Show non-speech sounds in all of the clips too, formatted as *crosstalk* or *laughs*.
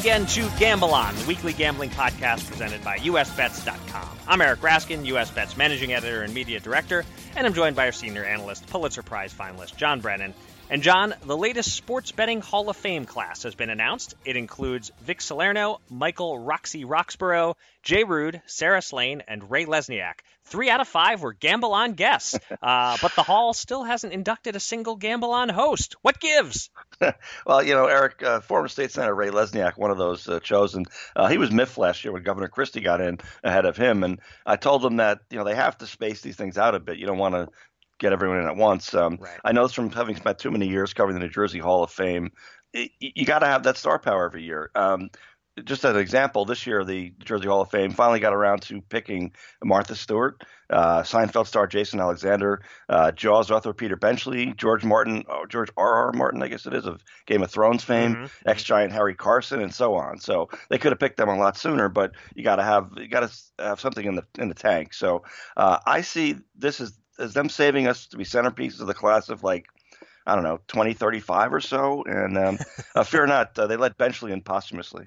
Again to Gamble On, the weekly gambling podcast presented by USBets.com. I'm Eric Raskin, USBets managing editor and media director, and I'm joined by our senior analyst, Pulitzer Prize finalist John Brennan. And John, the latest sports betting Hall of Fame class has been announced. It includes Vic Salerno, Michael Roxy Roxborough, Jay Rood, Sarah Slane, and Ray Lesniak. Three out of five were Gamble On guests, *laughs* uh, but the Hall still hasn't inducted a single Gamble On host. What gives? *laughs* well, you know, Eric, uh, former state senator Ray Lesniak, one of those uh, chosen, uh, he was miffed last year when Governor Christie got in ahead of him, and I told him that you know they have to space these things out a bit. You don't want to get everyone in at once. Um, Right. I know this from having spent too many years covering the New Jersey Hall of Fame. Y- you got to have that star power every year. Um, just as an example, this year the Jersey Hall of Fame finally got around to picking Martha Stewart, uh, Seinfeld star Jason Alexander, uh, Jaws author Peter Benchley, George Martin, oh, George R. R. Martin, I guess it is, of Game of Thrones fame, Mhm. ex giant Harry Carson, and so on. So they could have picked them a lot sooner, but you got to have you got to have something in the in the tank. So uh, I see this as as them saving us to be centerpieces of the class of like. I don't know, 2035 or so. And um, *laughs* uh, fear not, uh, they let Benchley in posthumously.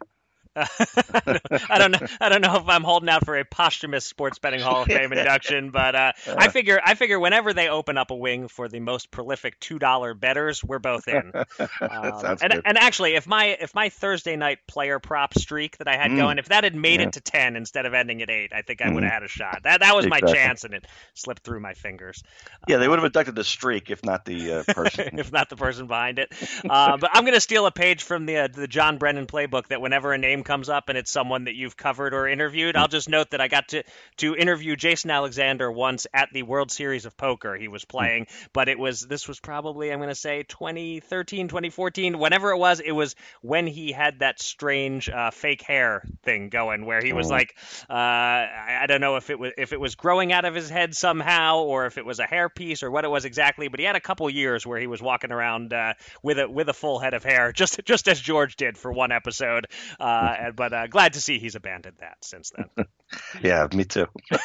*laughs* I don't know. I don't know if I'm holding out for a posthumous sports betting Hall of Fame *laughs* induction, but uh, I figure I figure whenever they open up a wing for the most prolific two dollar betters, we're both in. *laughs* Um, and and actually, if my if my Thursday night player prop streak that I had Mm. going, if that had made Yeah. it to ten instead of ending at eight, I think I would Mhm. have had a shot. That that was my chance, and it slipped through my fingers. Yeah, they would have inducted the streak if not the uh, person. if not the person behind it. Uh, but I'm going to steal a page from the uh, the John Brennan playbook that whenever a name comes up and it's someone that you've covered or interviewed, I'll just note that I got to to interview Jason Alexander once at the World Series of Poker. He was playing, but it was this was probably I'm going to say 2013, 2014, whenever it was. It was when he had that strange uh, fake hair thing going, where he was Oh. like, uh, I, I don't know if it was if it was growing out of his head somehow, or if it was a hairpiece, or what it was exactly. But he had a couple years where he was walking around uh, with a with a full head of hair, just just as George did for one episode. Uh, and- but uh, glad to see he's abandoned that since then. *laughs* yeah, me too. *laughs* All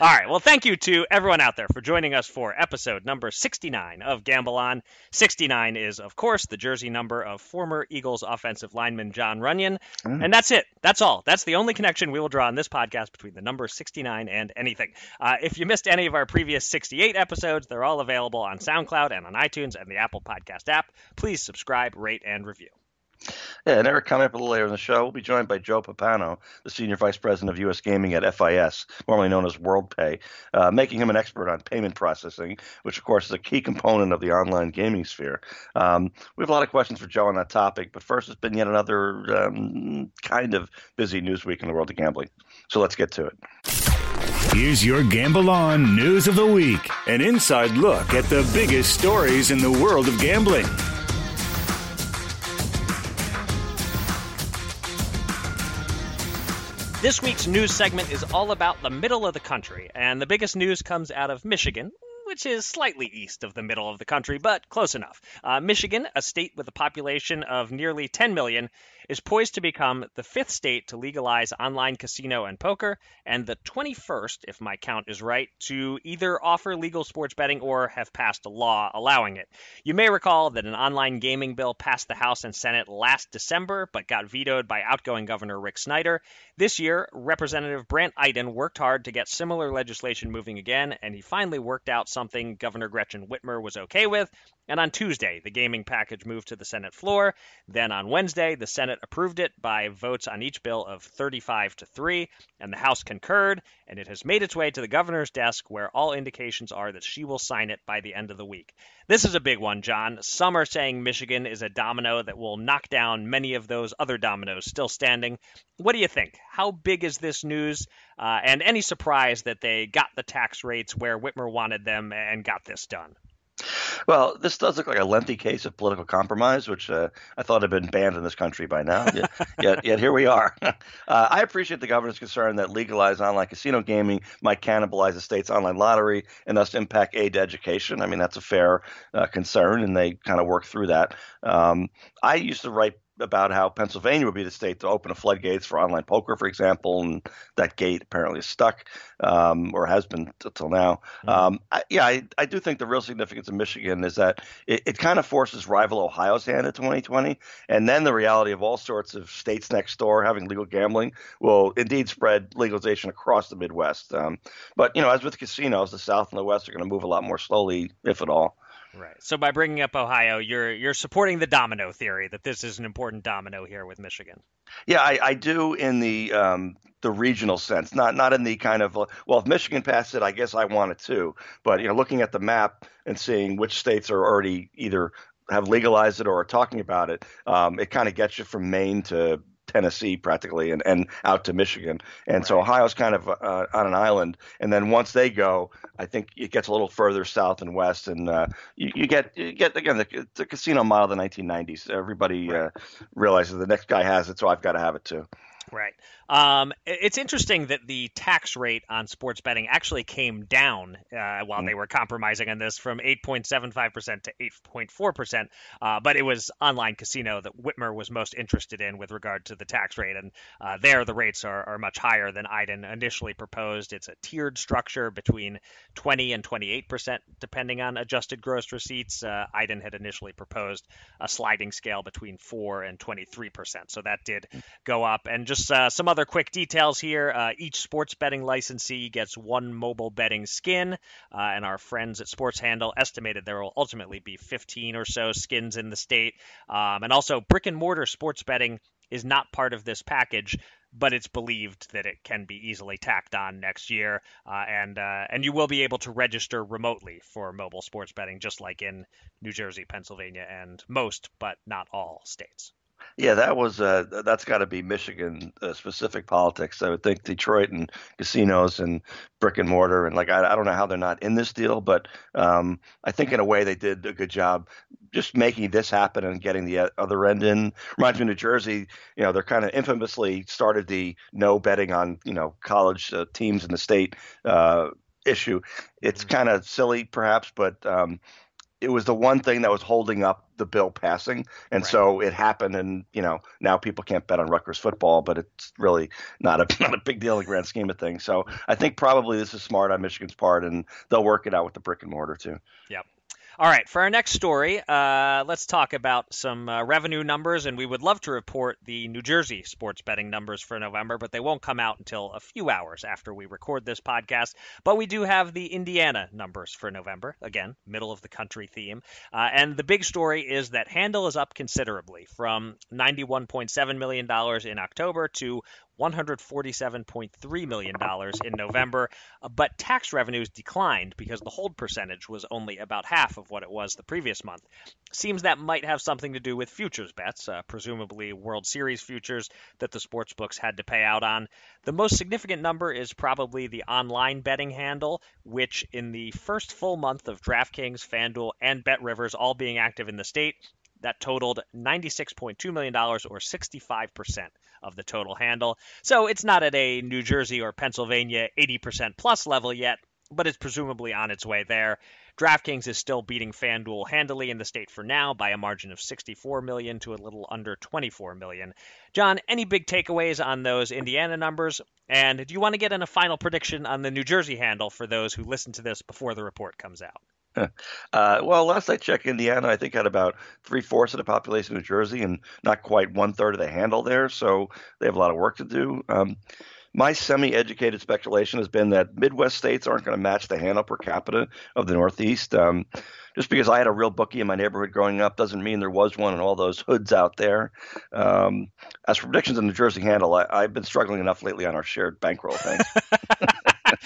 right. Well, thank you to everyone out there for joining us for episode number 69 of Gamble On. 69 is, of course, the jersey number of former Eagles offensive lineman Jon Runyan. Mm. And that's it. That's all. That's the only connection we will draw in this podcast between the number 69 and anything. Uh, if you missed any of our previous 68 episodes, they're all available on SoundCloud and on iTunes and the Apple Podcast app. Please subscribe, rate, and review. Yeah, and Eric, coming up a little later in the show, we'll be joined by Joe Pappano, the Senior Vice President of U.S. Gaming at FIS, formerly known as WorldPay, uh, making him an expert on payment processing, which, of course, is a key component of the online gaming sphere. Um, we have a lot of questions for Joe on that topic, but first, it's been yet another um, kind of busy news week in the world of gambling. So let's get to it. Here's your Gamble On News of the Week an inside look at the biggest stories in the world of gambling. This week's news segment is all about the middle of the country, and the biggest news comes out of Michigan, which is slightly east of the middle of the country, but close enough. Uh, Michigan, a state with a population of nearly 10 million, is poised to become the fifth state to legalize online casino and poker, and the 21st, if my count is right, to either offer legal sports betting or have passed a law allowing it. You may recall that an online gaming bill passed the House and Senate last December, but got vetoed by outgoing Governor Rick Snyder. This year, Representative Brandt Iden worked hard to get similar legislation moving again, and he finally worked out something Governor Gretchen Whitmer was okay with. And on Tuesday, the gaming package moved to the Senate floor. Then on Wednesday, the Senate approved it by votes on each bill of 35 to 3, and the House concurred, and it has made its way to the governor's desk, where all indications are that she will sign it by the end of the week. This is a big one, John. Some are saying Michigan is a domino that will knock down many of those other dominoes still standing. What do you think? How big is this news? Uh, and any surprise that they got the tax rates where Whitmer wanted them and got this done? Well, this does look like a lengthy case of political compromise, which uh, I thought had been banned in this country by now. Yet, *laughs* yet, yet, here we are. *laughs* uh, I appreciate the governor's concern that legalized online casino gaming might cannibalize the state's online lottery and thus impact aid to education. I mean, that's a fair uh, concern, and they kind of work through that. Um, I used to write about how Pennsylvania would be the state to open the floodgates for online poker, for example, and that gate apparently is stuck um, or has been until now. Mm-hmm. Um, I, yeah, I, I, do think the real significance of Michigan is that it, it kind of forces rival Ohio's hand in 2020, and then the reality of all sorts of states next door having legal gambling will indeed spread legalization across the Midwest. Um, but you know, as with casinos, the South and the West are going to move a lot more slowly, if at all. Right. So by bringing up Ohio, you're you're supporting the domino theory that this is an important domino here with Michigan. Yeah, I, I do in the um, the regional sense, not not in the kind of well, if Michigan passed it, I guess I want it too. But you know, looking at the map and seeing which states are already either have legalized it or are talking about it, um, it kind of gets you from Maine to Tennessee practically and, and out to Michigan. And right. so Ohio's kind of uh, on an island. And then once they go, I think it gets a little further south and west. And uh, you, you, get, you get again, the, the, casino model of the 1990s. Everybody right. uh, realizes the next guy has it, so I've got to have it too. Right. Um, it's interesting that the tax rate on sports betting actually came down uh, while they mm. were compromising on this from 8.75% to 8.4%. Uh, but it was online casino that Whitmer was most interested in with regard to the tax rate. And uh, there, the rates are, are, much higher than Iden initially proposed. It's a tiered structure between 20 and 28%, depending on adjusted gross receipts. Uh, Iden had initially proposed a sliding scale between 4 and 23%. So that did mm. go up. And just uh, some other quick details here. Uh, each sports betting licensee gets one mobile betting skin, uh, and our friends at Sports Handle estimated there will ultimately be 15 or so skins in the state. Um, and also, brick and mortar sports betting is not part of this package but it's believed that it can be easily tacked on next year, uh, and uh, and you will be able to register remotely for mobile sports betting, just like in New Jersey, Pennsylvania, and most, but not all states. Yeah, that was uh, that's got to be Michigan uh, specific politics. I would think Detroit and casinos and brick and mortar and like I, I don't know how they're not in this deal, but um, I think in a way they did a good job just making this happen and getting the other end in. Reminds me of New Jersey. You know, they're kind of infamously started the no betting on you know college uh, teams in the state uh, issue. It's mm-hmm. kind of silly, perhaps, but um, it was the one thing that was holding up the bill passing, and right. so it happened. And you know now people can't bet on Rutgers football, but it's really not a *laughs* not a big deal in the grand scheme of things. So I think probably this is smart on Michigan's part, and they'll work it out with the brick and mortar too. Yep. All right, for our next story, uh, let's talk about some uh, revenue numbers, and we would love to report the New Jersey sports betting numbers for November, but they won't come out until a few hours after we record this podcast. But we do have the Indiana numbers for November, again, middle of the country theme. Uh, and the big story is that handle is up considerably from $91.7 million in October to $147.3 million in November, uh, but tax revenues declined because the hold percentage was only about half of what it was the previous month. Seems that might have something to do with futures bets, uh, presumably World Series futures that the sports books had to pay out on. The most significant number is probably the online betting handle, which in the first full month of DraftKings, FanDuel, and BetRivers all being active in the state, that totaled $96.2 million, or 65% of the total handle. So it's not at a New Jersey or Pennsylvania 80% plus level yet, but it's presumably on its way there. DraftKings is still beating FanDuel handily in the state for now by a margin of 64 million to a little under 24 million. John, any big takeaways on those Indiana numbers? And do you want to get in a final prediction on the New Jersey handle for those who listen to this before the report comes out? *laughs* Uh, well, last I checked, Indiana, I think had about three fourths of the population of New Jersey, and not quite one third of the handle there. So they have a lot of work to do. Um, my semi-educated speculation has been that Midwest states aren't going to match the handle per capita of the Northeast. Um, just because I had a real bookie in my neighborhood growing up doesn't mean there was one in all those hoods out there. Um, as for predictions in the Jersey handle, I, have been struggling enough lately on our shared bankroll thing. *laughs*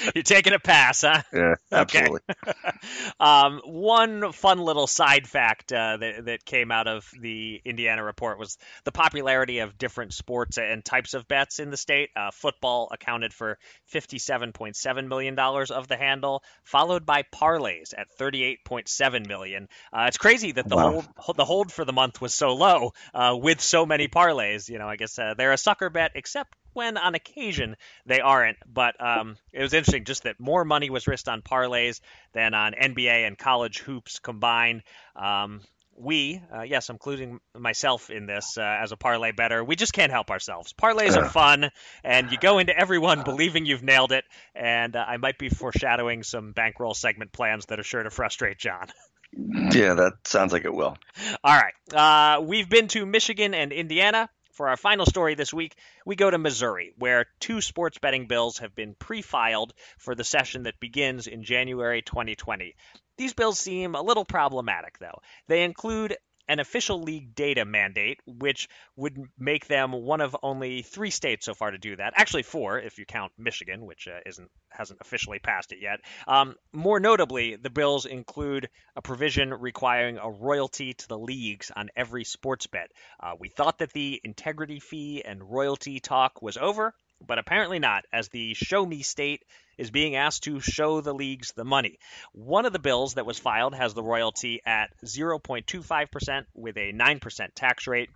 *laughs* You're taking a pass, huh? Yeah, *laughs* absolutely. Okay. *laughs* um, one fun little side fact uh, that, that came out of the Indiana report was the popularity of different sports and types of bets in the state. Uh, football accounted for $57.7 million of the handle, followed by parlays at 38.7 million. Uh, it's crazy that the wow. hold the hold for the month was so low uh, with so many parlays. You know, I guess uh, they're a sucker bet, except when on occasion they aren't. But um, it was interesting just that more money was risked on parlays than on NBA and college hoops combined. Um, we, uh, yes, including myself in this uh, as a parlay better, we just can't help ourselves. Parlays are fun, and you go into everyone believing you've nailed it. And uh, I might be foreshadowing some bankroll segment plans that are sure to frustrate John. *laughs* Yeah, that sounds like it will. All right. Uh, we've been to Michigan and Indiana. For our final story this week, we go to Missouri, where two sports betting bills have been pre filed for the session that begins in January 2020. These bills seem a little problematic, though. They include an official league data mandate, which would make them one of only three states so far to do that. Actually, four if you count Michigan, which uh, isn't hasn't officially passed it yet. Um, more notably, the bills include a provision requiring a royalty to the leagues on every sports bet. Uh, we thought that the integrity fee and royalty talk was over, but apparently not, as the show me state is being asked to show the leagues the money. One of the bills that was filed has the royalty at 0.25% with a 9% tax rate.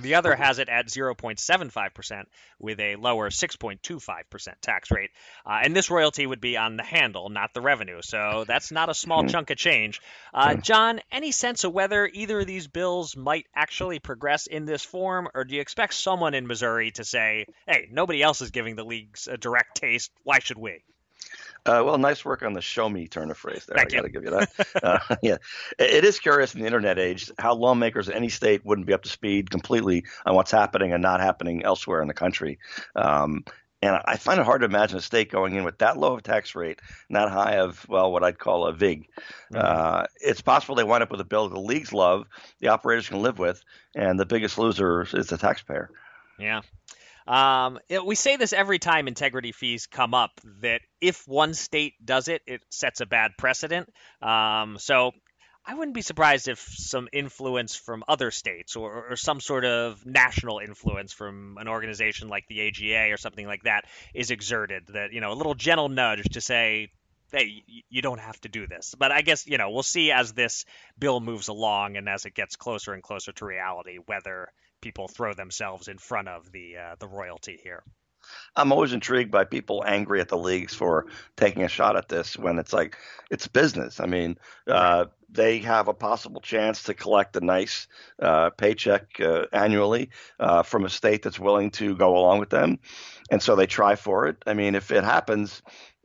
The other has it at 0.75% with a lower 6.25% tax rate. Uh, and this royalty would be on the handle, not the revenue. So that's not a small chunk of change. Uh, John, any sense of whether either of these bills might actually progress in this form, or do you expect someone in Missouri to say, hey, nobody else is giving the leagues a direct taste. Why should we? Uh, well, nice work on the show me turn of phrase there. Thank I got to give you that. uh, *laughs* yeah, it is curious in the internet age how lawmakers in any state wouldn't be up to speed completely on what's happening and not happening elsewhere in the country. Um, and I find it hard to imagine a state going in with that low of tax rate, not high of, well, what I'd call a VIG. Mm-hmm. Uh, it's possible they wind up with a bill that the leagues love, the operators can live with, and the biggest loser is the taxpayer. Yeah. Um, it, we say this every time integrity fees come up that if one state does it, it sets a bad precedent. Um, so I wouldn't be surprised if some influence from other states or, or, some sort of national influence from an organization like the AGA or something like that is exerted. That, you know, a little gentle nudge to say, hey, you don't have to do this. But I guess, you know, we'll see as this bill moves along and as it gets closer and closer to reality whether people throw themselves in front of the uh, the royalty here. I'm always intrigued by people angry at the leagues for taking a shot at this when it's like it's business. I mean, uh, they have a possible chance to collect a nice uh, paycheck uh, annually uh, from a state that's willing to go along with them, and so they try for it. I mean, if it happens,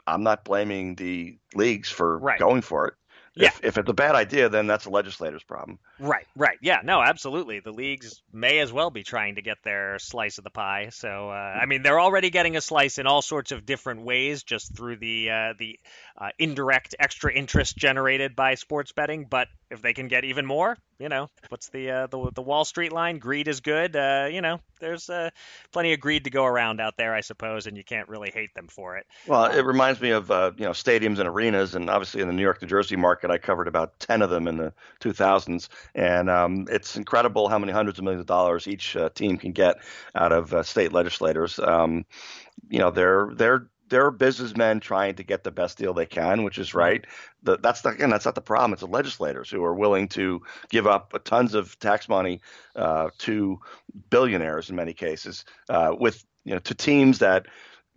I'm not blaming the leagues for right. going for it. Yeah. If, if it's a bad idea, then that's a legislator's problem. Right, right. Yeah, no, absolutely. The leagues may as well be trying to get their slice of the pie. So, uh, I mean, they're already getting a slice in all sorts of different ways, just through the uh, the uh, indirect extra interest generated by sports betting. But if they can get even more, you know, what's the uh, the, the Wall Street line? Greed is good. Uh, you know, there's uh, plenty of greed to go around out there, I suppose, and you can't really hate them for it. Well, it reminds me of uh, you know stadiums and arenas, and obviously in the New York, New Jersey market, I covered about ten of them in the 2000s, and um, it's incredible how many hundreds of millions of dollars each uh, team can get out of uh, state legislators. Um, you know, they're they're they're businessmen trying to get the best deal they can, which is right. The, that's not, again, that's not the problem. It's the legislators who are willing to give up tons of tax money uh, to billionaires in many cases, uh, with you know to teams that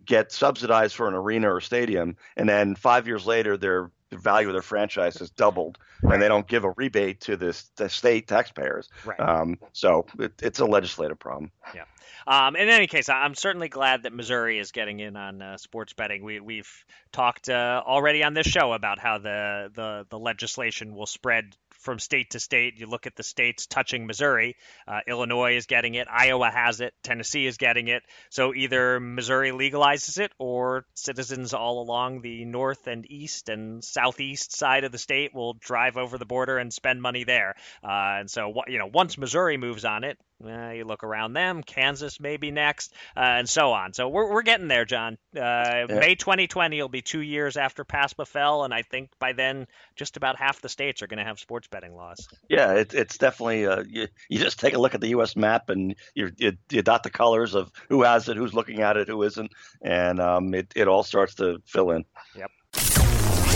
get subsidized for an arena or stadium, and then five years later, their the value of their franchise has doubled, right. and they don't give a rebate to the, the state taxpayers. Right. Um, so it, it's a legislative problem. Yeah. Um, in any case, I'm certainly glad that Missouri is getting in on uh, sports betting. We, we've talked uh, already on this show about how the, the, the legislation will spread from state to state. You look at the states touching Missouri. Uh, Illinois is getting it. Iowa has it. Tennessee is getting it. So either Missouri legalizes it, or citizens all along the north and east and southeast side of the state will drive over the border and spend money there. Uh, and so, you know, once Missouri moves on it, uh, you look around them, Kansas maybe next, uh, and so on. So we're, we're getting there, John. Uh, yeah. May 2020 will be two years after PASPA fell, and I think by then just about half the states are going to have sports betting laws. Yeah, it, it's definitely uh, you, you just take a look at the U.S. map and you, you, you dot the colors of who has it, who's looking at it, who isn't, and um, it, it all starts to fill in. Yep.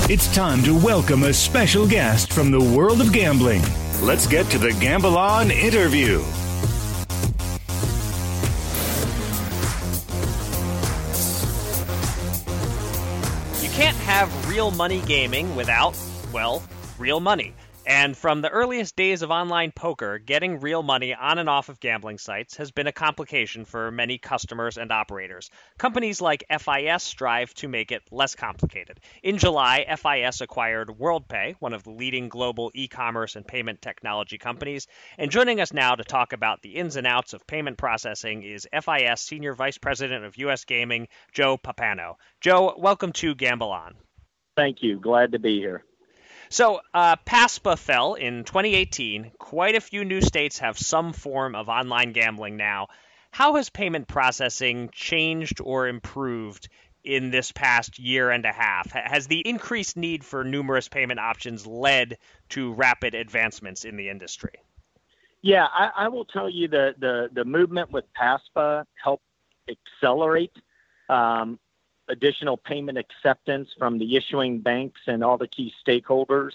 It's time to welcome a special guest from the world of gambling. Let's get to the Gamble On interview. Have real money gaming without, well, real money. And from the earliest days of online poker, getting real money on and off of gambling sites has been a complication for many customers and operators. Companies like FIS strive to make it less complicated. In July, FIS acquired WorldPay, one of the leading global e commerce and payment technology companies. And joining us now to talk about the ins and outs of payment processing is FIS Senior Vice President of U.S. Gaming, Joe Pappano. Joe, welcome to Gamble On. Thank you. Glad to be here. So, uh, PASPA fell in 2018. Quite a few new states have some form of online gambling now. How has payment processing changed or improved in this past year and a half? Has the increased need for numerous payment options led to rapid advancements in the industry? Yeah, I, I will tell you that the, the movement with PASPA helped accelerate um, additional payment acceptance from the issuing banks and all the key stakeholders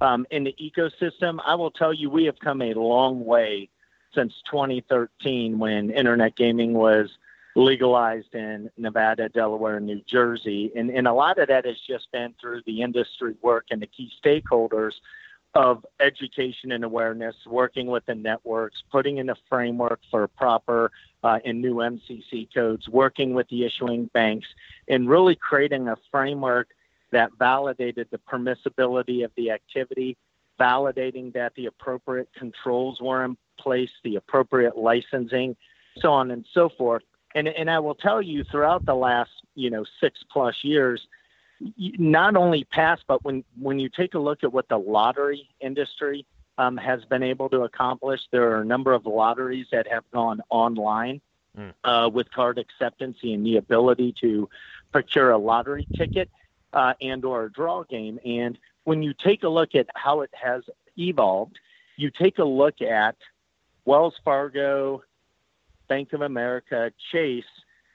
um, in the ecosystem. I will tell you, we have come a long way since 2013 when internet gaming was legalized in Nevada, Delaware, and New Jersey. And, and a lot of that has just been through the industry work and the key stakeholders of education and awareness, working with the networks, putting in a framework for proper uh, and new MCC codes, working with the issuing banks, and really creating a framework that validated the permissibility of the activity, validating that the appropriate controls were in place, the appropriate licensing, so on and so forth. And, and I will tell you, throughout the last you know six plus years, not only pass, but when when you take a look at what the lottery industry um, has been able to accomplish, there are a number of lotteries that have gone online mm. uh, with card acceptance and the ability to procure a lottery ticket uh, and or a draw game. And when you take a look at how it has evolved, you take a look at Wells Fargo, Bank of America, Chase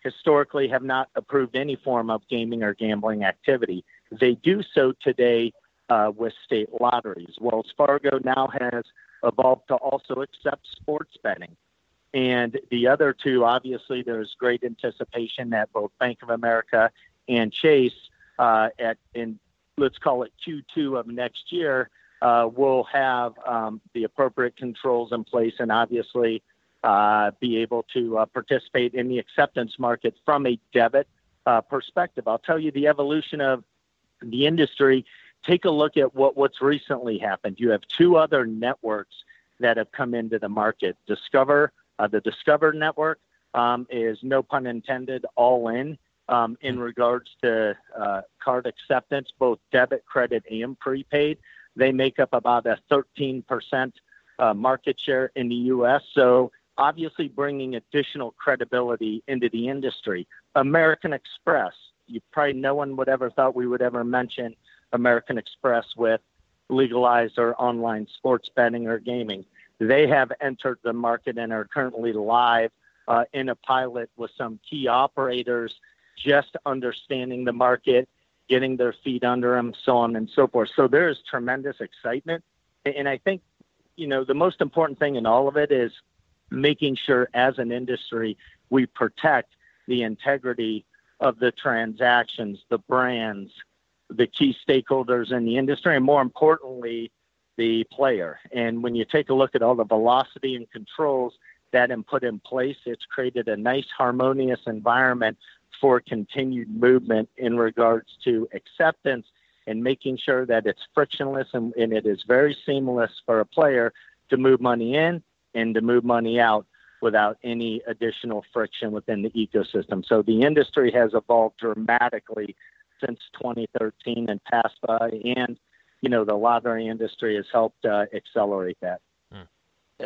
historically have not approved any form of gaming or gambling activity. They do so today uh, with state lotteries. Wells Fargo now has evolved to also accept sports betting. And the other two, obviously, there's great anticipation that both Bank of America and Chase, uh, at in let's call it Q2 of next year, uh, will have um, the appropriate controls in place and obviously uh, be able to uh, participate in the acceptance market from a debit uh, perspective. I'll tell you the evolution of the industry. Take a look at what, what's recently happened. You have two other networks that have come into the market. Discover, uh, the Discover network um, is no pun intended, all in um, in regards to uh, card acceptance, both debit, credit, and prepaid. They make up about a 13% uh, market share in the U.S. So obviously bringing additional credibility into the industry. American Express, you probably no one would ever thought we would ever mention American Express with legalized or online sports betting or gaming. They have entered the market and are currently live uh, in a pilot with some key operators, just understanding the market, getting their feet under them, so on and so forth. So there is tremendous excitement. And I think, you know, the most important thing in all of it is making sure as an industry we protect the integrity of the transactions, the brands, the key stakeholders in the industry, and more importantly, the player. And when you take a look at all the velocity and controls that have put in place, it's created a nice harmonious environment for continued movement in regards to acceptance and making sure that it's frictionless and, and it is very seamless for a player to move money in and to move money out without any additional friction within the ecosystem. So the industry has evolved dramatically since 2013 and PASPA, and you know the lottery industry has helped uh, accelerate that.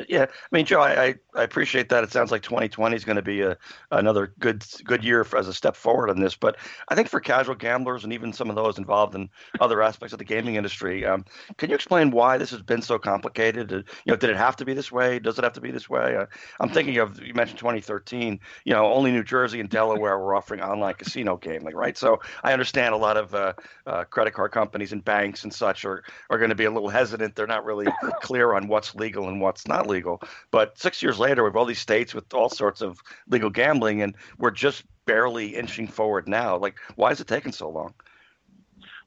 Yeah, I mean, Joe, I, I appreciate that. It sounds like 2020 is going to be a, another good good year for, as a step forward on this. But I think for casual gamblers and even some of those involved in other aspects of the gaming industry, um, can you explain why this has been so complicated? You know, did it have to be this way? Does it have to be this way? Uh, I'm thinking of you mentioned 2013. You know, only New Jersey and Delaware were offering online casino gaming, right? So I understand a lot of uh, uh, credit card companies and banks and such are are going to be a little hesitant. They're not really clear on what's legal and what's not legal. But six years later, we have all these states with all sorts of legal gambling, and we're just barely inching forward now. Like, why is it taking so long?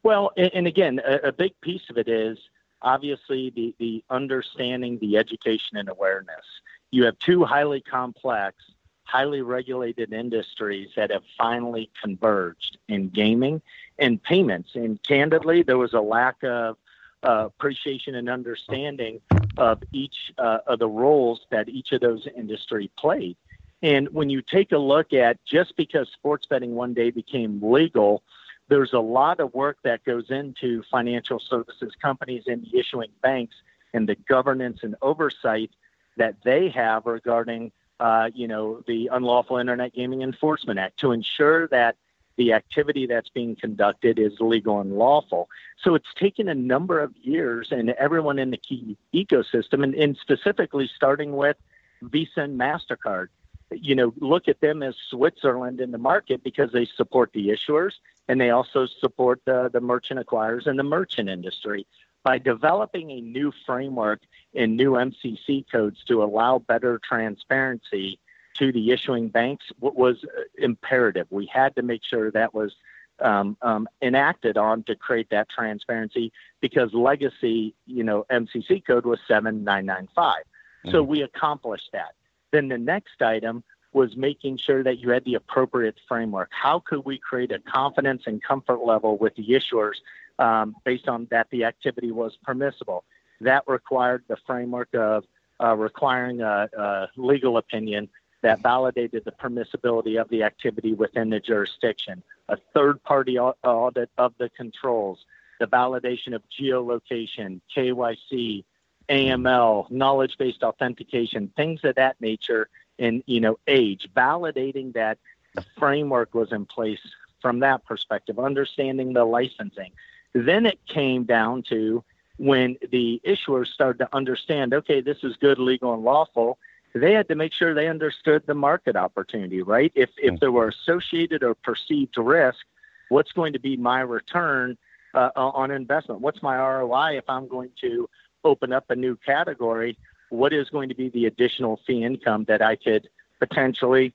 Well, and, again, a, a big piece of it is obviously the, the understanding, the education, and awareness. You have two highly complex, highly regulated industries that have finally converged in gaming and payments. And candidly, there was a lack of uh, appreciation and understanding of each uh, of the roles that each of those industry played. And when you take a look at just because sports betting one day became legal, there's a lot of work that goes into financial services companies and the issuing banks and the governance and oversight that they have regarding, uh, you know, the Unlawful Internet Gaming Enforcement Act to ensure that the activity that's being conducted is legal and lawful. So it's taken a number of years, and everyone in the key ecosystem, and, and specifically starting with Visa and MasterCard, you know, look at them as Switzerland in the market because they support the issuers and they also support the, the merchant acquirers and the merchant industry. By developing a new framework and new MCC codes to allow better transparency to the issuing banks was uh, imperative. We had to make sure that was um, um, enacted on to create that transparency because legacy, you know, MCC code was 7995. Mm-hmm. So we accomplished that. Then the next item was making sure that you had the appropriate framework. How could we create a confidence and comfort level with the issuers um, based on that the activity was permissible? That required the framework of uh, requiring a, a legal opinion that validated the permissibility of the activity within the jurisdiction, a third party audit of the controls, the validation of geolocation, KYC, AML, knowledge based authentication, things of that nature, and you know, age, validating that the framework was in place from that perspective, understanding the licensing. Then it came down to when the issuers started to understand, okay, this is good, legal, and lawful they had to make sure they understood the market opportunity, right? If if mm. there were associated or perceived risk, what's going to be my return uh, on investment? What's my ROI if I'm going to open up a new category? What is going to be the additional fee income that I could potentially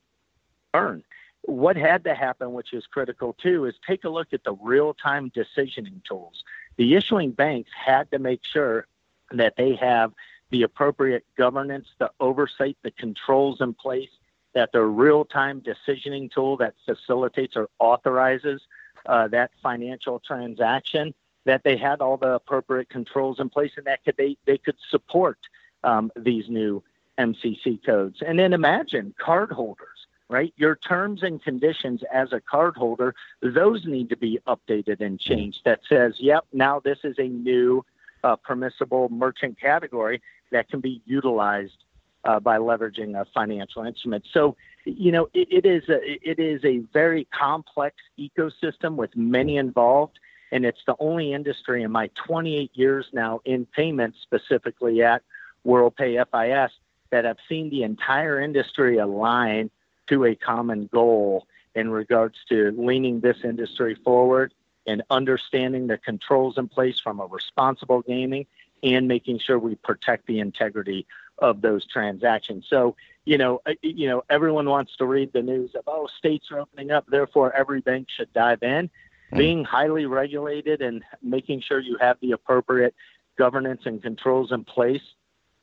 earn? What had to happen, which is critical too, is take a look at the real time decisioning tools. The issuing banks had to make sure that they have the appropriate governance, the oversight, the controls in place, that the real time decisioning tool that facilitates or authorizes uh, that financial transaction, that they had all the appropriate controls in place and that could, they, they could support um, these new MCC codes. And then imagine cardholders, right? Your terms and conditions as a cardholder, those need to be updated and changed that says, yep, now this is a new uh, permissible merchant category that can be utilized uh, by leveraging a financial instrument. So, you know, it, it is a, it is a very complex ecosystem with many involved, and it's the only industry in my 28 years now in payments, specifically at WorldPay FIS, that I've seen the entire industry align to a common goal in regards to leaning this industry forward and understanding the controls in place from a responsible gaming and making sure we protect the integrity of those transactions. So, you know, uh, you know, everyone wants to read the news of oh, states are opening up, therefore every bank should dive in. Mm-hmm. Being highly regulated and making sure you have the appropriate governance and controls in place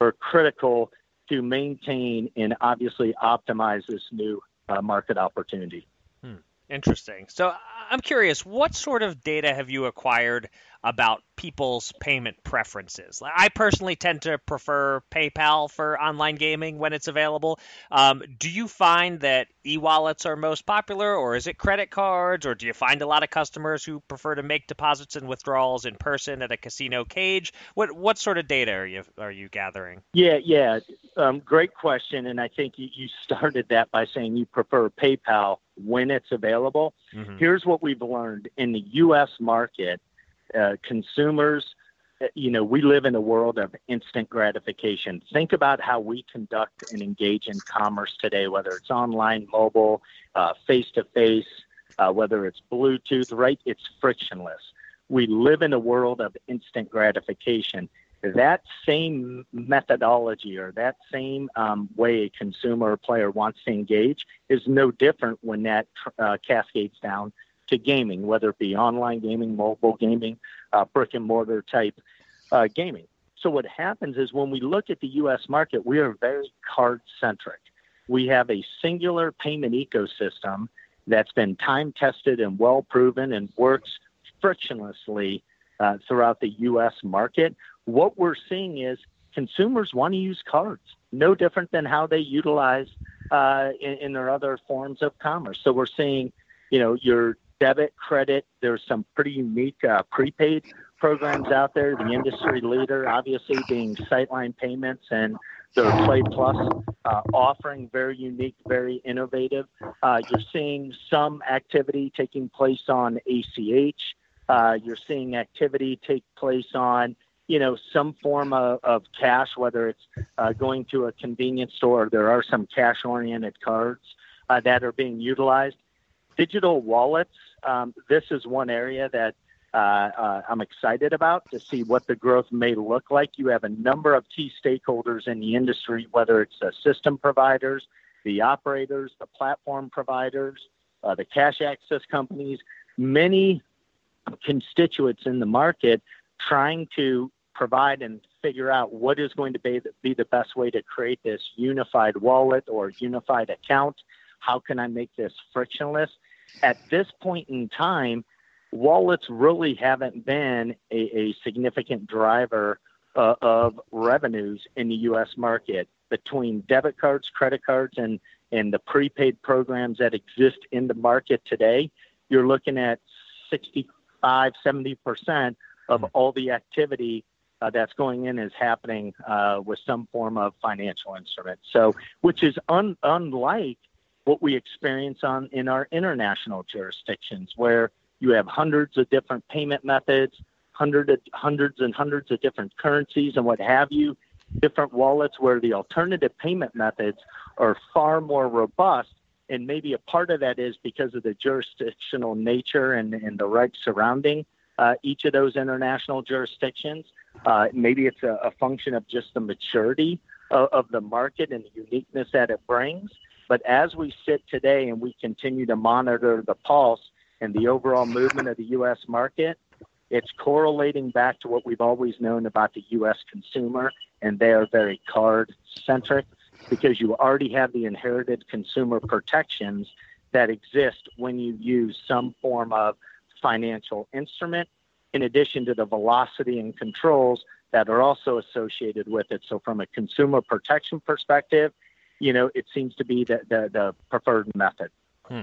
are critical to maintain and obviously optimize this new uh, market opportunity. Interesting. So I'm curious, what sort of data have you acquired about people's payment preferences. I personally tend to prefer PayPal for online gaming when it's available. Um, do you find that e-wallets are most popular, or is it credit cards, or do you find a lot of customers who prefer to make deposits and withdrawals in person at a casino cage? What what sort of data are you are you gathering? Yeah, yeah, um, great question, and I think you, you started that by saying you prefer PayPal when it's available. Mm-hmm. Here's what we've learned in the U.S. market uh, consumers, uh, you know, we live in a world of instant gratification. Think about how we conduct and engage in commerce today, whether it's online, mobile, face to face, whether it's Bluetooth, right? It's frictionless. We live in a world of instant gratification. That same methodology or that same um, way a consumer or player wants to engage is no different when that uh, cascades down to gaming, whether it be online gaming, mobile gaming, uh, brick and mortar type uh, gaming. So what happens is when we look at the U.S. market, we are very card centric. We have a singular payment ecosystem that's been time tested and well proven and works frictionlessly uh, throughout the U.S. market. What we're seeing is consumers want to use cards, no different than how they utilize uh, in, in, their other forms of commerce. So we're seeing, you know, your debit, credit. There's some pretty unique uh, prepaid programs out there. The industry leader, obviously, being Sightline Payments and their Play Plus uh, offering, very unique, very innovative. Uh, you're seeing some activity taking place on ACH. Uh, you're seeing activity take place on you know some form of, of cash, whether it's uh, going to a convenience store. There are some cash-oriented cards uh, that are being utilized. Digital wallets um, this is one area that uh, uh, I'm excited about to see what the growth may look like. You have a number of key stakeholders in the industry, whether it's the system providers, the operators, the platform providers, uh, the cash access companies, many constituents in the market trying to provide and figure out what is going to be the, be the best way to create this unified wallet or unified account. How can I make this frictionless? At this point in time, wallets really haven't been a, a significant driver uh, of revenues in the U.S. market. Between debit cards, credit cards, and and the prepaid programs that exist in the market today, you're looking at 65, 70 percent of hmm. all the activity uh, that's going in is happening uh, with some form of financial instrument. So, which is un- unlike what we experience on in our international jurisdictions, where you have hundreds of different payment methods, hundred of, hundreds and hundreds of different currencies and what have you, different wallets where the alternative payment methods are far more robust. And maybe a part of that is because of the jurisdictional nature and, and the regs surrounding uh, each of those international jurisdictions. Uh, maybe it's a, a, function of just the maturity of, of the market and the uniqueness that it brings. But as we sit today and we continue to monitor the pulse and the overall movement of the U.S. market, it's correlating back to what we've always known about the U.S. consumer, and they are very card centric because you already have the inherited consumer protections that exist when you use some form of financial instrument, in addition to the velocity and controls that are also associated with it. So, from a consumer protection perspective, you know, it seems to be the, the, the preferred method. Hmm.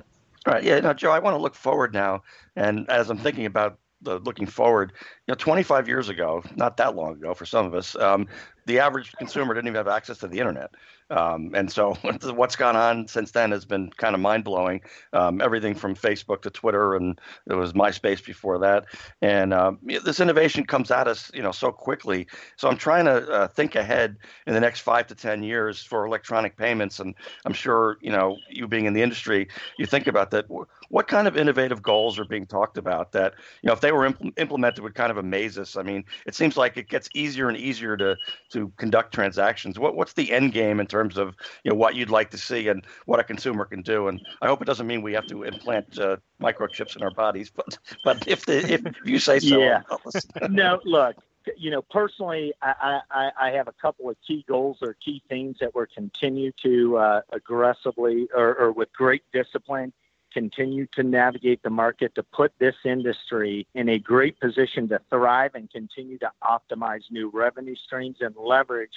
Right. Yeah. Now, Joe, I want to look forward now. And as I'm thinking about the looking forward, you know, 25 years ago, not that long ago for some of us, um, the average consumer didn't even have access to the internet. Um, and so *laughs* what's gone on since then has been kind of mind blowing. Um, everything from Facebook to Twitter, and it was MySpace before that. And um, this innovation comes at us, you know, so quickly. So I'm trying to uh, think ahead in the next five to ten years for electronic payments. And I'm sure, you know, you being in the industry, you think about that. What kind of innovative goals are being talked about that, you know, if they were impl- implemented, would kind of amaze us? I mean, it seems like it gets easier and easier to to conduct transactions. What what's the end game in terms terms of you know what you'd like to see and what a consumer can do. And I hope it doesn't mean we have to implant uh, microchips in our bodies, *laughs* but but if the if you say so, yeah. *laughs* *laughs* no, look, you know, personally, I, I, I, have a couple of key goals or key things that we're continue to uh, aggressively or, or, with great discipline continue to navigate the market to put this industry in a great position to thrive and continue to optimize new revenue streams and leverage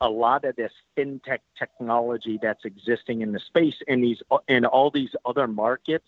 a lot of this fintech technology that's existing in the space in these in all these other markets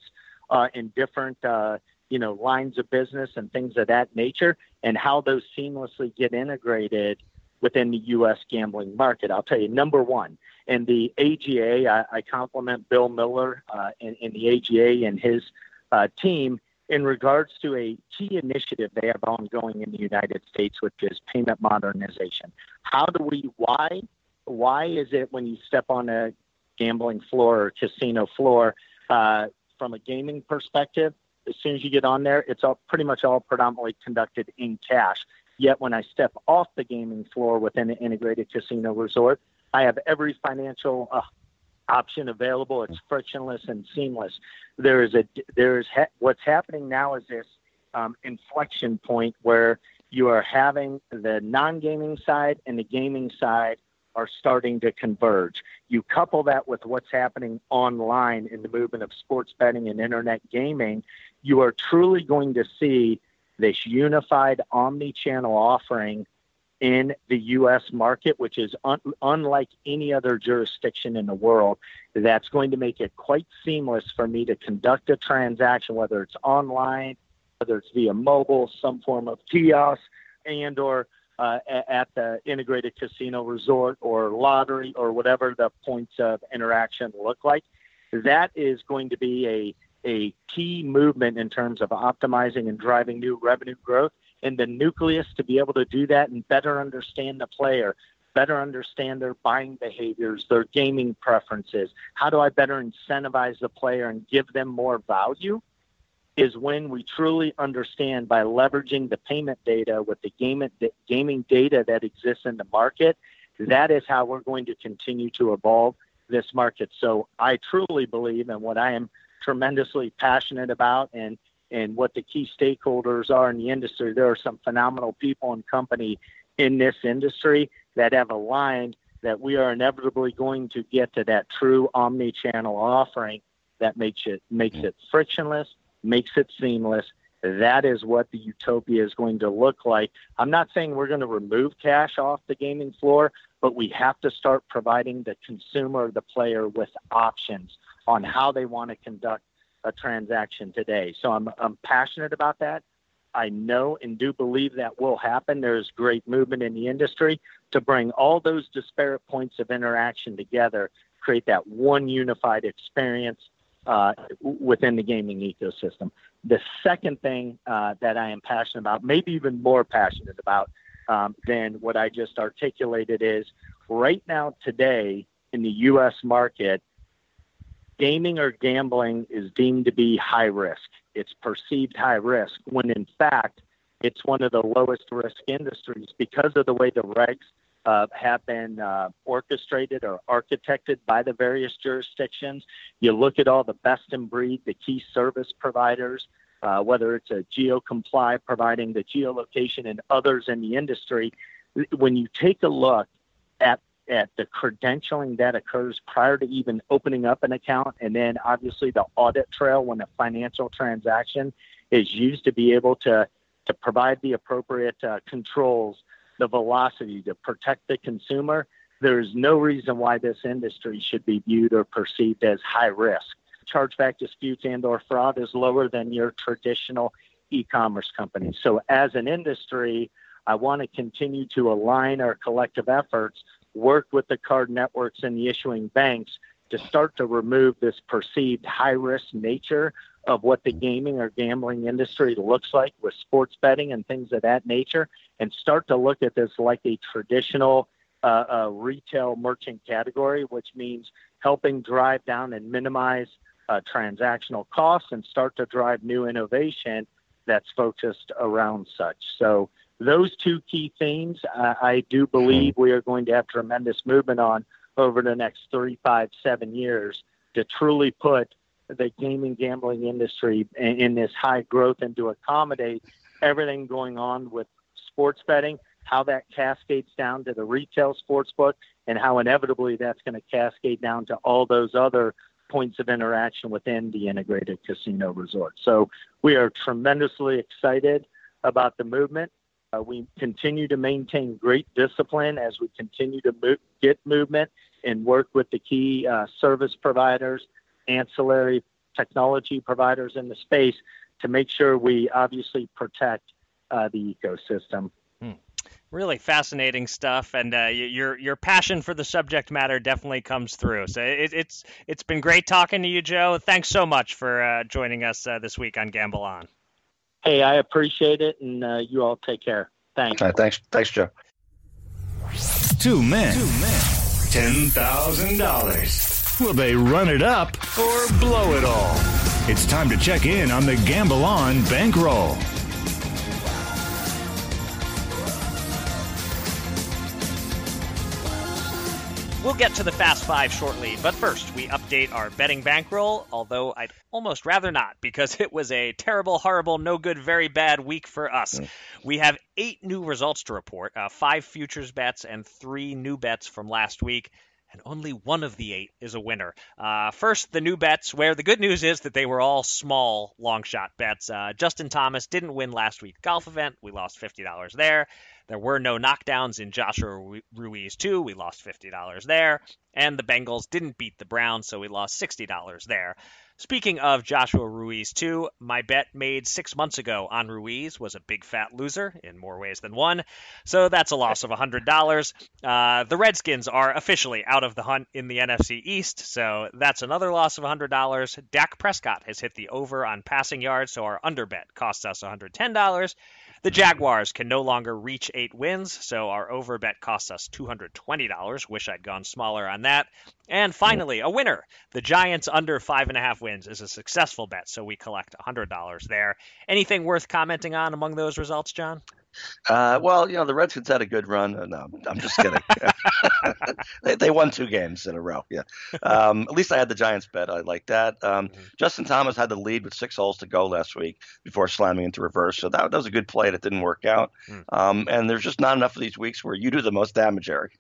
uh, in different uh, you know lines of business and things of that nature, and how those seamlessly get integrated within the U.S. gambling market. I'll tell you, number one, in the AGA, I, I compliment Bill Miller uh, in, in the AGA and his uh, team in regards to a key initiative they have ongoing in the United States, which is payment modernization. How do we, why, why is it when you step on a gambling floor or casino floor, uh, from a gaming perspective, as soon as you get on there, it's all pretty much all predominantly conducted in cash. Yet when I step off the gaming floor within an integrated casino resort, I have every financial uh, option available. It's frictionless and seamless. There is a there is ha- what's happening now is this um, inflection point where you are having the non-gaming side and the gaming side are starting to converge. You couple that with what's happening online in the movement of sports betting and internet gaming, you are truly going to see this unified omni-channel offering in the U.S. market, which is un- unlike any other jurisdiction in the world. That's going to make it quite seamless for me to conduct a transaction, whether it's online, whether it's via mobile, some form of kiosk, and or uh, at the integrated casino resort or lottery or whatever the points of interaction look like. That is going to be a a key movement in terms of optimizing and driving new revenue growth and the nucleus to be able to do that and better understand the player, better understand their buying behaviors, their gaming preferences. How do I better incentivize the player and give them more value? Is when we truly understand by leveraging the payment data with the gaming, data that exists in the market. That is how we're going to continue to evolve this market. So I truly believe, and what I am tremendously passionate about, and and what the key stakeholders are in the industry. There are some phenomenal people and company in this industry that have aligned that we are inevitably going to get to that true omni-channel offering that makes it makes it frictionless, makes it seamless. That is what the utopia is going to look like. I'm not saying we're going to remove cash off the gaming floor, but we have to start providing the consumer, the player, with options on how they want to conduct a transaction today. So I'm, I'm passionate about that. I know and do believe that will happen. There's great movement in the industry to bring all those disparate points of interaction together, create that one unified experience uh, within the gaming ecosystem. The second thing uh, that I am passionate about, maybe even more passionate about um, than what I just articulated, is right now, today in the U.S. market, gaming or gambling is deemed to be high risk. It's perceived high risk when in fact it's one of the lowest risk industries because of the way the regs uh, have been uh, orchestrated or architected by the various jurisdictions. You look at all the best in breed, the key service providers, uh, whether it's a GeoComply providing the geolocation and others in the industry. When you take a look at at the credentialing that occurs prior to even opening up an account, and then obviously the audit trail when a financial transaction is used to be able to to provide the appropriate uh, controls, the velocity to protect the consumer. There's no reason why this industry should be viewed or perceived as high risk. Chargeback disputes and or fraud is lower than your traditional e-commerce companies. So as an industry, I want to continue to align our collective efforts, work with the card networks and the issuing banks to start to remove this perceived high risk nature of what the gaming or gambling industry looks like with sports betting and things of that nature and start to look at this like a traditional uh, uh, retail merchant category, which means helping drive down and minimize uh, transactional costs and start to drive new innovation that's focused around such. So, those two key themes, I do believe we are going to have tremendous movement on over the next three, five, seven years to truly put the gaming gambling industry in, in this high growth and to accommodate everything going on with sports betting, how that cascades down to the retail sports book, and how inevitably that's going to cascade down to all those other points of interaction within the integrated casino resort. So we are tremendously excited about the movement. Uh, we continue to maintain great discipline as we continue to move, get movement and work with the key uh, service providers, ancillary technology providers in the space to make sure we obviously protect uh, the ecosystem. Hmm. Really fascinating stuff, and uh, your your passion for the subject matter definitely comes through. So it, it's it's been great talking to you, Joe. Thanks so much for uh, joining us uh, this week on Gamble On. Hey, I appreciate it, and uh, you all take care. Thanks. Right, thanks, thanks, Joe. Two men, Two men. ten thousand dollars. Will they run it up or blow it all? It's time to check in on the Gamble On bankroll. We'll get to the Fast Five shortly, but first we update our betting bankroll, although I'd almost rather not because *laughs* it was a terrible, horrible, no good, very bad week for us. Mm. We have eight new results to report uh, five futures bets and three new bets from last week and only one of the eight is a winner. Uh, first, the new bets, where the good news is that they were all small long shot bets. Uh, Justin Thomas didn't win last week's golf event. We lost $50 there. There were no knockdowns in Joshua Ruiz, too. We lost $50 there. And the Bengals didn't beat the Browns, so we lost $60 there. Speaking of Joshua Ruiz, too, my bet made six months ago on Ruiz was a big fat loser in more ways than one. So that's a loss of $100. Uh, the Redskins are officially out of the hunt in the NFC East, so that's another loss of $100. Dak Prescott has hit the over on passing yards, so our under bet costs us $110. The Jaguars can no longer reach eight wins, so our over bet costs us $220. Wish I'd gone smaller on that. And finally, a winner. The Giants under five and a half wins is a successful bet, so we collect $100 there. Anything worth commenting on among those results, John? Uh, well, you know, the Redskins had a good run. Uh, no, I'm just kidding. *laughs* *laughs* they, they won two games in a row. Yeah. Um, at least I had the Giants bet. I like that. Um, mm-hmm. Justin Thomas had the lead with six holes to go last week before slamming into reverse. So that, that was a good play that didn't work out. Mm. Um, and there's just not enough of these weeks where you do the most damage, Eric.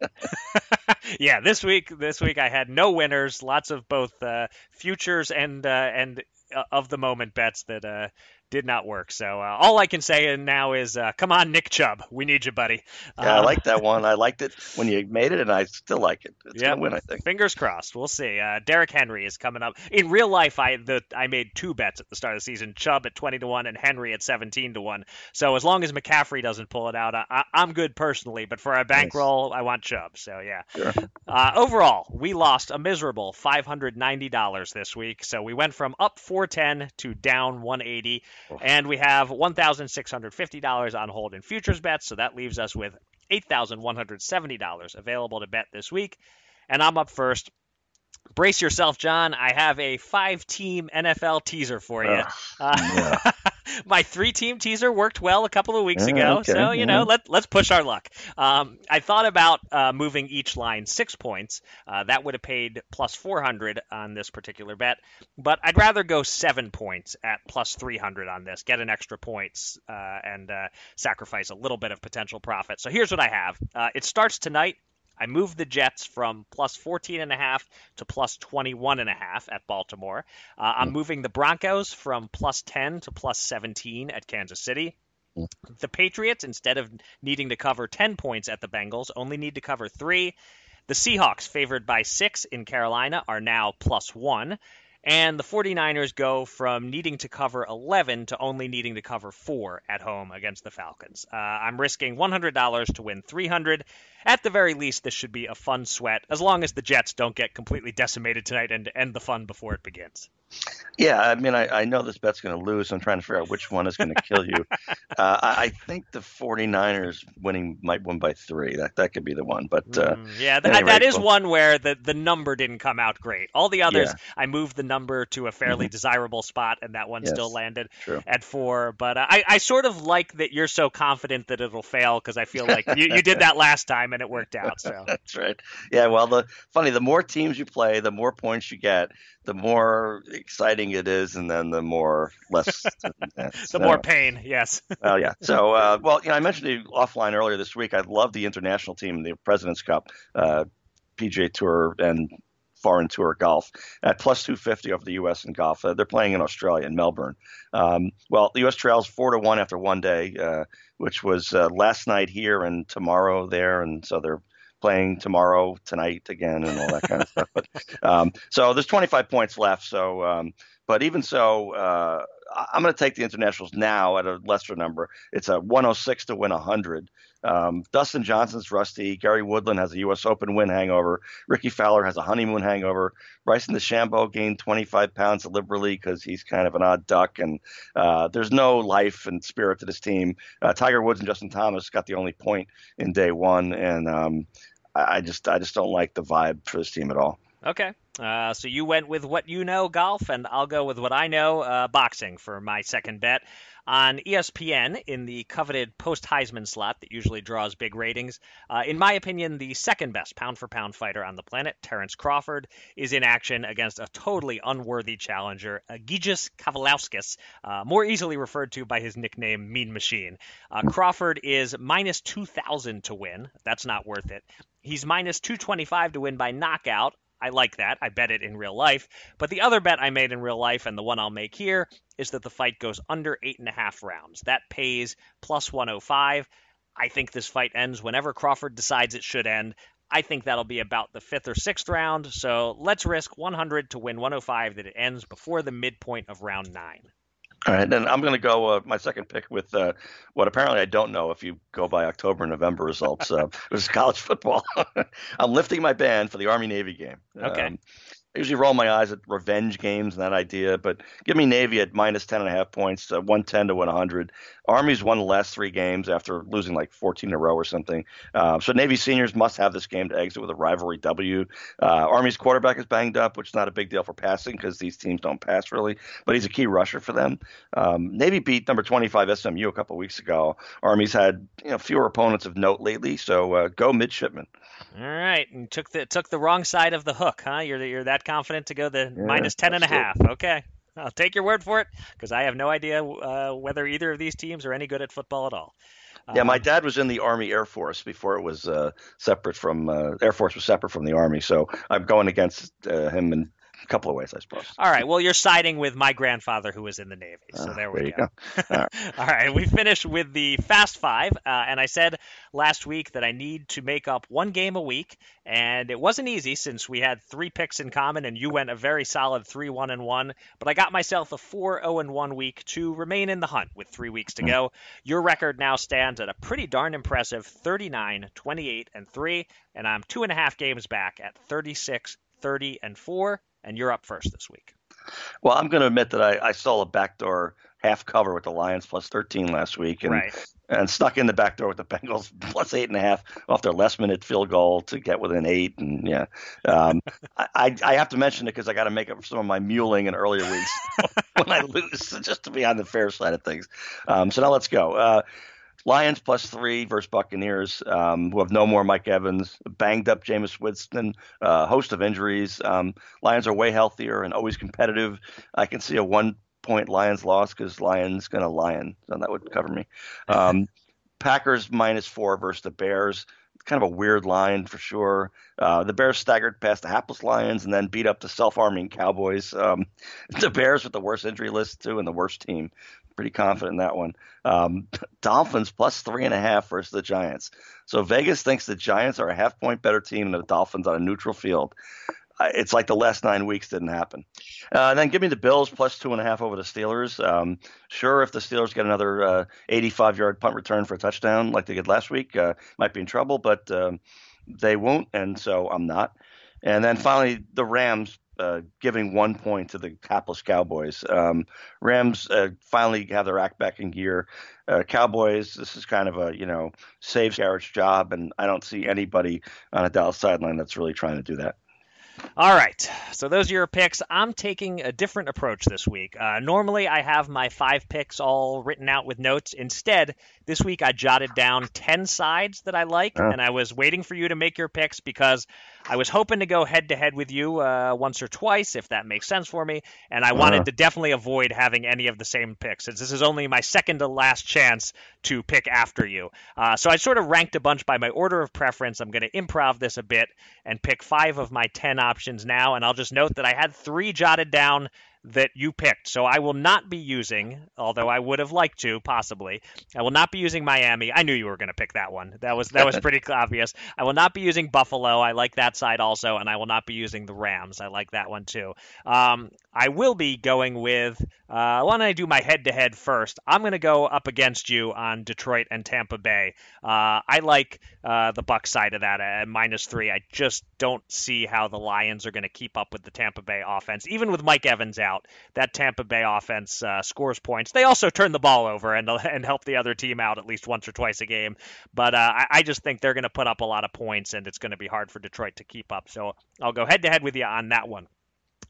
*laughs* yeah, this week, this week I had no winners. Lots of both uh, futures and uh, and uh, of the moment bets that uh, did not work. So uh, all I can say now is, uh, come on, Nick Chubb, we need you, buddy. Yeah, I uh, like that one. I *laughs* liked it when you made it, and I still like it. It's yep. gonna win, I think. Fingers crossed. We'll see. Uh, Derrick Henry is coming up. In real life, I the I made two bets at the start of the season: Chubb at twenty to one and Henry at seventeen to one. So as long as McCaffrey doesn't pull it out, I, am good personally. But for our bankroll, nice. I want Chubb. So yeah. Sure. Uh, overall, we lost a miserable five hundred ninety dollars this week. So we went from up four ten to down one eighty, oh. and we have have $1,650 on hold in futures bets, so that leaves us with $8,170 available to bet this week. And I'm up first brace yourself, John. I have a five team NFL teaser for you. Uh, yeah. *laughs* my three team teaser worked well a couple of weeks yeah, ago. Okay, so, you yeah. know, let, let's push our luck. Um, I thought about uh, moving each line six points. Uh, that would have paid plus 400 on this particular bet. But I'd rather go seven points at plus 300 on this, get an extra points, uh, and uh, sacrifice a little bit of potential profit. So here's what I have uh, it starts tonight I moved the Jets from plus 14 and a half to plus 21 and a half at Baltimore. Uh, I'm moving the Broncos from plus 10 to plus 17 at Kansas City. The Patriots, instead of needing to cover 10 points at the Bengals, only need to cover three. The Seahawks, favored by six in Carolina, are now plus one. And the 49ers go from needing to cover 11 to only needing to cover 4 at home against the Falcons. Uh, I'm risking $100 to win 300. At the very least, this should be a fun sweat, as long as the Jets don't get completely decimated tonight and end the fun before it begins. Yeah, I mean, I, I know this bet's going to lose. I'm trying to figure out which one is going to kill you. *laughs* uh, I, I, think the 49ers winning might win by three. That that could be the one. But uh, mm, yeah, that, that is one where the, the number didn't come out great. All the others, yeah. I moved the number to a fairly mm-hmm. desirable spot, and that one yes, still landed true. at four. But uh, I, I sort of like that you're so confident that it'll fail because I feel like you, you did that last time and it worked out. So *laughs* that's right. Yeah. Well, the funny, the more teams you play, the more points you get the more exciting it is, and then the more less. *laughs* the more pain, yes. Oh yeah. So, *laughs* uh, well, you know, I mentioned it offline earlier this week. I love the international team, the Presidents Cup, uh, PGA Tour, and foreign tour golf at plus 250 over the U.S. in golf. Uh, they're playing in Australia in Melbourne. Um, well, the U.S. trails four to one after one day, uh, which was uh, last night here and tomorrow there, and so they're playing tomorrow, tonight again, and all that kind of stuff. But um, so there's 25 points left. So, um, but even so, uh, I'm going to take the internationals now at a lesser number. It's a 106 to win 100. Um, Dustin Johnson's rusty. Gary Woodland has a U.S. Open win hangover. Rickie Fowler has a honeymoon hangover. Bryson DeChambeau gained 25 pounds deliberately because he's kind of an odd duck, and uh, there's no life and spirit to this team. Uh, Tiger Woods and Justin Thomas got the only point in day one, and um, I just I just don't like the vibe for this team at all. Okay. Uh, so you went with what you know, golf, and I'll go with what I know, uh, boxing, for my second bet on ESPN in the coveted post Heisman slot that usually draws big ratings. Uh, in my opinion, the second best pound for pound fighter on the planet, Terrence Crawford, is in action against a totally unworthy challenger, Egidijus Kavaliauskas, uh, more easily referred to by his nickname Mean Machine. Uh, Crawford is minus 2,000 to win. That's not worth it. He's minus 225 to win by knockout. I like that. I bet it in real life. But the other bet I made in real life, and the one I'll make here, is that the fight goes under eight and a half rounds. That pays plus 105. I think this fight ends whenever Crawford decides it should end. I think that'll be about the fifth or sixth round. So let's risk 100 to win 105 that it ends before the midpoint of round nine. All right, then I'm going to go uh, my second pick with uh, what apparently I don't know if you go by October November results. Uh, *laughs* it was college football. *laughs* I'm lifting my band for the Army Navy game. Okay. Um, I usually roll my eyes at revenge games and that idea, but give me Navy at minus 10 and a half points, uh, 110 to 100. Army's won the last three games after losing like 14 in a row or something. Uh, so Navy seniors must have this game to exit with a rivalry W. Uh, Army's quarterback is banged up, which is not a big deal for passing because these teams don't pass really, but he's a key rusher for them. Um, Navy beat number 25 SMU a couple weeks ago. Army's had you know, fewer opponents of note lately, so uh, go midshipman. All right, and took the took the wrong side of the hook, huh? You're you're that confident to go the yeah, minus ten and a half. Okay, I'll take your word for it because I have no idea uh, whether either of these teams are any good at football at all. Yeah, my um, dad was in the Army Air Force before it was uh, separate from uh, Air Force was separate from the Army. So I'm going against uh, him and a couple of ways, I suppose. All right. Well, you're siding with my grandfather who was in the Navy. So uh, there we there go. go. All, right. *laughs* All right. We finished with the Fast Five. Uh, and I said last week that I need to make up one game a week. And it wasn't easy since we had three picks in common and you went a very solid 3 1 and 1. But I got myself a 4 0 and 1 week to remain in the hunt with three weeks to go. Your record now stands at a pretty darn impressive 39, 28, and 3. And I'm two and a half games back at 36, 30, and 4 and you're up first this week. Well, I'm going to admit that I, I saw a backdoor half cover with the Lions plus 13 last week, and right. and stuck in the back door with the Bengals plus eight and a half off their last minute field goal to get within eight, and yeah, um, I I have to mention it because I got to make up for some of my muling in earlier weeks *laughs* when I lose, just to be on the fair side of things. Um, so now let's go. Uh, Lions plus three versus Buccaneers, um, who have no more Mike Evans, banged up Jameis Winston, a uh, host of injuries. Um, Lions are way healthier and always competitive. I can see a one point Lions loss because Lions going to Lion, so that would cover me. Um, *laughs* Packers minus four versus the Bears. Kind of a weird line for sure. Uh, the Bears staggered past the hapless Lions and then beat up the self-arming Cowboys. Um, *laughs* the Bears with the worst injury list too and the worst team pretty confident in that one. Um, *laughs* Dolphins plus three and a half versus the Giants. So Vegas thinks the Giants are a half point better team than the Dolphins on a neutral field. it's like the last nine weeks didn't happen. Uh, then give me the Bills plus two and a half over the Steelers. Um, sure, if the Steelers get another uh, 85 yard punt return for a touchdown like they did last week, uh, might be in trouble, but um, they won't, and so I'm not. And then finally, the Rams uh, giving one point to the hapless Cowboys. Um, Rams uh, finally have their act back in gear. Uh, Cowboys, this is kind of a you know save Garrett's job, and I don't see anybody on a Dallas sideline that's really trying to do that. All right. So those are your picks. I'm taking a different approach this week. Uh, normally, I have my five picks all written out with notes. Instead, this week I jotted down 10 sides that I like, oh. and I was waiting for you to make your picks because I was hoping to go head to head with you uh, once or twice, if that makes sense for me. And I wanted to definitely avoid having any of the same picks, since this is only my second to last chance to pick after you. Uh, so I sort of ranked a bunch by my order of preference. I'm going to improv this a bit and pick five of my 10 options now. And I'll just note that I had three jotted down that you picked. So I will not be using, although I would have liked to possibly. I will not be using Miami. I knew you were going to pick that one. That was that was *laughs* pretty obvious. I will not be using Buffalo. I like that side also, and I will not be using the Rams. I like that one too. Um, I will be going with. Uh, why don't I do my head-to-head first? I'm going to go up against you on Detroit and Tampa Bay. Uh, I like uh, the Buck side of that at minus three. I just don't see how the Lions are going to keep up with the Tampa Bay offense, even with Mike Evans out. That Tampa Bay offense uh, scores points. They also turn the ball over and *laughs* and help the other team out at least once or twice a game. But uh, I, I just think they're going to put up a lot of points, and it's going to be hard for Detroit to keep up. So I'll go head-to-head with you on that one.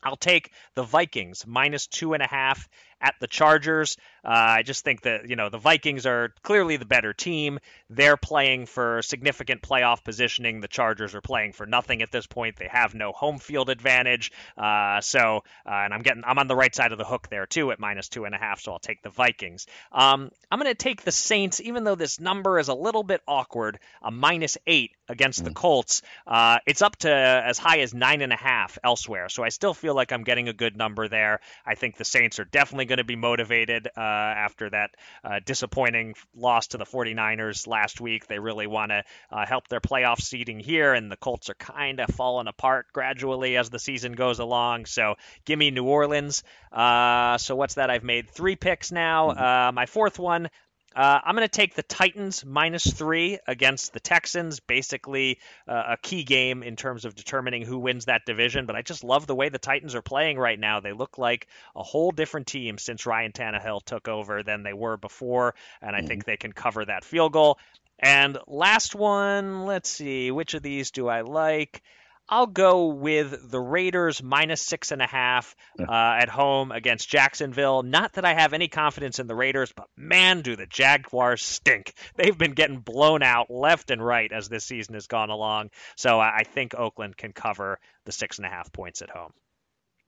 I'll take the Vikings minus two and a half at the Chargers. Uh, I just think that you know the Vikings are clearly the better team. They're playing for significant playoff positioning. The Chargers are playing for nothing at this point. They have no home field advantage. Uh, so, uh, and I'm getting I'm on the right side of the hook there too at minus two and a half. So I'll take the Vikings. Um, I'm going to take the Saints, even though this number is a little bit awkward. A minus eight against mm. the Colts. Uh, it's up to as high as nine and a half elsewhere. So I still feel like I'm getting a good number there. I think the Saints are definitely going to be motivated uh, after that uh, disappointing loss to the 49ers last week. They really want to uh, help their playoff seeding here, and the Colts are kind of falling apart gradually as the season goes along. So give me New Orleans. Uh, so what's that? I've made three picks now. Mm-hmm. Uh, my fourth one, uh, I'm going to take the Titans minus three against the Texans. Basically, uh, a key game in terms of determining who wins that division. But I just love the way the Titans are playing right now. They look like a whole different team since Ryan Tannehill took over than they were before. And I mm-hmm. think they can cover that field goal. And last one, let's see, which of these do I like? I'll go with the Raiders minus six and a half uh, at home against Jacksonville. Not that I have any confidence in the Raiders, but man, do the Jaguars stink. They've been getting blown out left and right as this season has gone along. So I think Oakland can cover the six and a half points at home.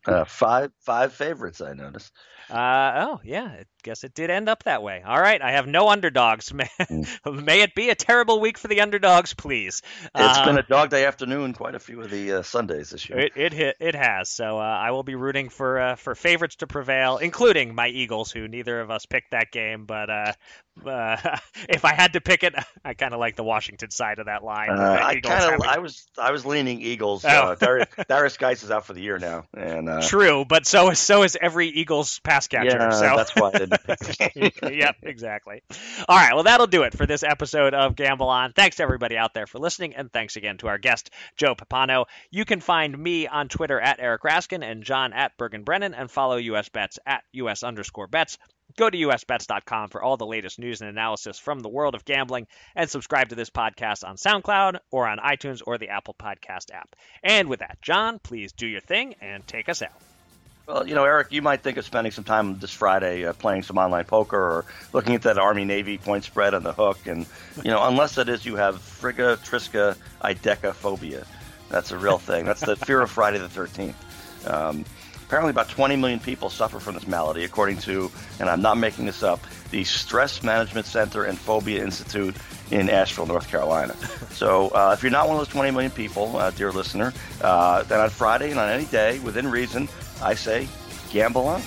Uh, five five favorites, I noticed. Uh, oh yeah, I guess it did end up that way. All right, I have no underdogs. *laughs* May, mm. may it be a terrible week for the underdogs, please. It's uh, been a dog day afternoon, quite a few of the uh, Sundays this year. It it, hit, it has. So uh, I will be rooting for uh, for favorites to prevail, including my Eagles, who neither of us picked that game, but uh, *laughs* if I had to pick it, *laughs* I kind of like the Washington side of that line. Uh, I kind of, I was, I was leaning Eagles. Oh. Uh, Derrius, *laughs* Guice is out for the year now, and uh, true, but so is so is every Eagles pass catcher. Yeah, so. that's why I didn't. Pick. Yep, exactly. All right, well that'll do it for this episode of Gamble On. Thanks to everybody out there for listening, and thanks again to our guest Joe Pappano. You can find me on Twitter at Eric Raskin and John at Bergen Brennan, and follow US Bets at US underscore Bets. Go to usbets.com for all the latest news and analysis from the world of gambling and subscribe to this podcast on SoundCloud or on iTunes or the Apple Podcast app. And with that, John, please do your thing and take us out. Well, you know, Eric, you might think of spending some time this Friday uh, playing some online poker or looking at that Army Navy point spread on the hook. And, you know, unless it is you have Frigga, Trisca, Idacophobia. That's a real thing. That's the fear of Friday the 13th. Um, Apparently, about 20 million people suffer from this malady, according to, and I'm not making this up, the Stress Management Center and Phobia Institute in Asheville, North Carolina. *laughs* So, uh, if you're not one of those 20 million people, uh, dear listener, uh, then on Friday and on any day, within reason, I say gamble on.